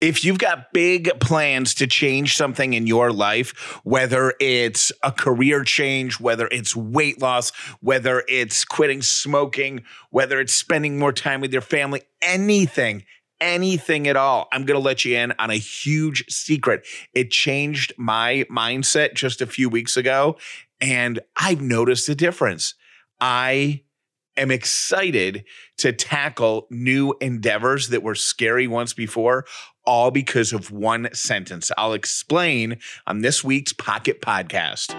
If you've got big plans to change something in your life, whether it's a career change, whether it's weight loss, whether it's quitting smoking, whether it's spending more time with your family, anything, anything at all, I'm going to let you in on a huge secret. It changed my mindset just a few weeks ago, and I've noticed a difference. I am excited to tackle new endeavors that were scary once before, all because of one sentence. I'll explain on this week's Pocket Podcast.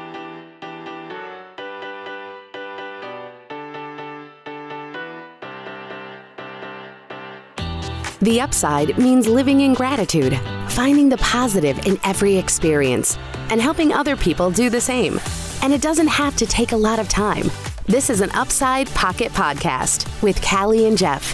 The upside means living in gratitude, finding the positive in every experience, and helping other people do the same. And it doesn't have to take a lot of time. This is an Upside Pocket Podcast with Callie and Jeff.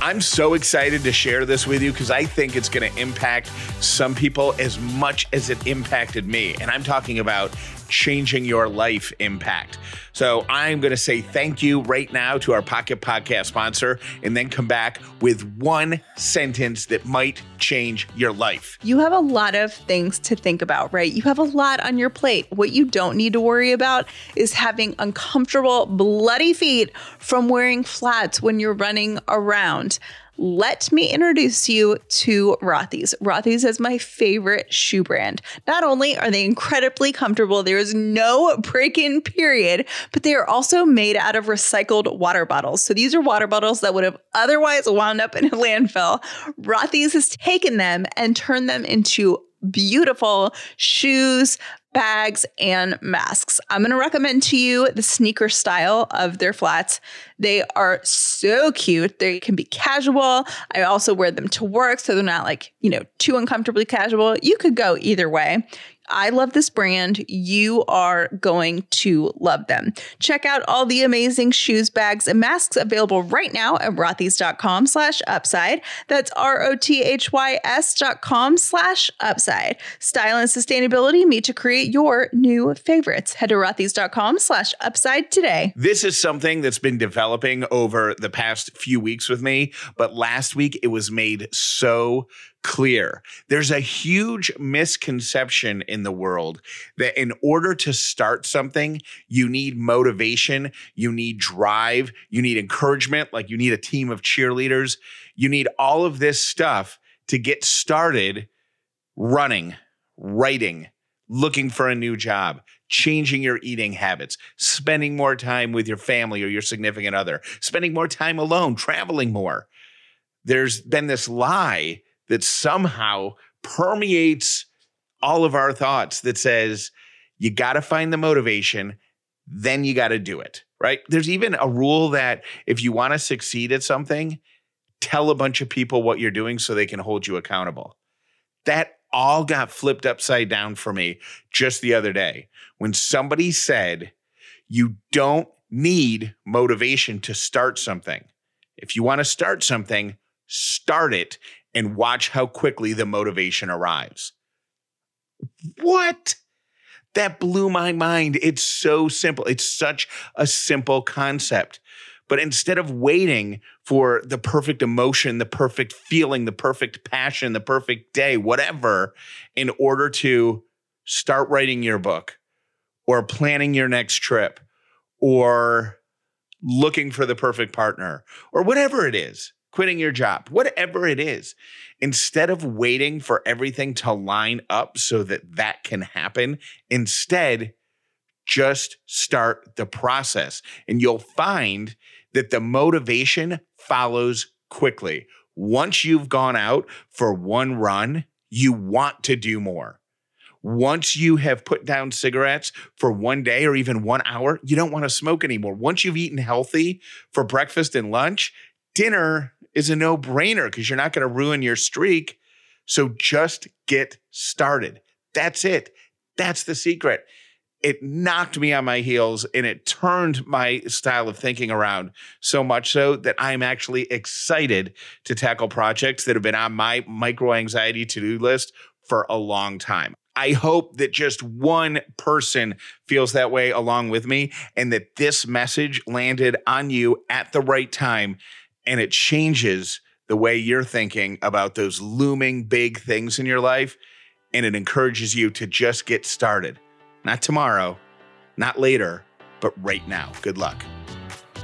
I'm so excited to share this with you because I think it's going to impact some people as much as it impacted me. And I'm talking about changing your life impact. So I'm going to say thank you right now to our Pocket Podcast sponsor and then come back with one sentence that might change your life. You have a lot of things to think about, right? You have a lot on your plate. What you don't need to worry about is having uncomfortable, bloody feet from wearing flats when you're running around let me introduce you to Rothy's. Rothy's is my favorite shoe brand. Not only are they incredibly comfortable, there is no break in period, but they are also made out of recycled water bottles. So these are water bottles that would have otherwise wound up in a landfill. Rothy's has taken them and turned them into beautiful shoes, bags, and masks. I'm going to recommend to you the sneaker style of their flats. They are so cute. They can be casual. I also wear them to work so they're not like, you know, too uncomfortably casual. You could go either way. I love this brand. You are going to love them. Check out all the amazing shoes, bags, and masks available right now at rothys.com slash upside. That's R-O-T-H-Y-S dot com slash upside. Style and sustainability meet to create your new favorites. Head to rothys.com slash upside today. This is something that's been developing over the past few weeks with me, but last week it was made so clear. There's a huge misconception in the world that in order to start something, you need motivation, you need drive, you need encouragement, like you need a team of cheerleaders. You need all of this stuff to get started running, writing, looking for a new job, changing your eating habits, spending more time with your family or your significant other, spending more time alone, traveling more. There's been this lie that somehow permeates all of our thoughts that says you got to find the motivation, then you got to do it, right? There's even a rule that if you want to succeed at something, tell a bunch of people what you're doing so they can hold you accountable. That all got flipped upside down for me just the other day when somebody said, You don't need motivation to start something. If you want to start something, start it and watch how quickly the motivation arrives. What? That blew my mind. It's so simple. It's such a simple concept. But instead of waiting for the perfect emotion, the perfect feeling, the perfect passion, the perfect day, whatever, in order to start writing your book or planning your next trip or looking for the perfect partner or whatever it is, quitting your job, whatever it is, instead of waiting for everything to line up so that that can happen, instead, just start the process. And you'll find that the motivation follows quickly. Once you've gone out for one run, you want to do more. Once you have put down cigarettes for one day or even one hour, you don't want to smoke anymore. Once you've eaten healthy for breakfast and lunch, dinner is a no brainer because you're not going to ruin your streak. So just get started. That's it. That's the secret. It knocked me on my heels and it turned my style of thinking around so much so that I'm actually excited to tackle projects that have been on my micro anxiety to do list for a long time. I hope that just one person feels that way along with me and that this message landed on you at the right time and it changes the way you're thinking about those looming big things in your life. And it encourages you to just get started. Not tomorrow, not later, but right now. Good luck.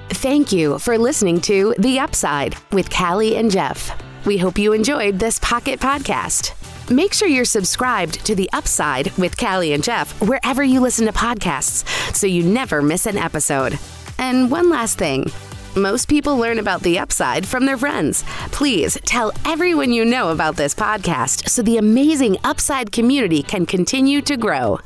Thank you for listening to The Upside with Callie and Jeff. We hope you enjoyed this Pocket Podcast. Make sure you're subscribed to The Upside with Callie and Jeff wherever you listen to podcasts so you never miss an episode. And one last thing. Most people learn about the upside from their friends. Please tell everyone you know about this podcast so the amazing upside community can continue to grow.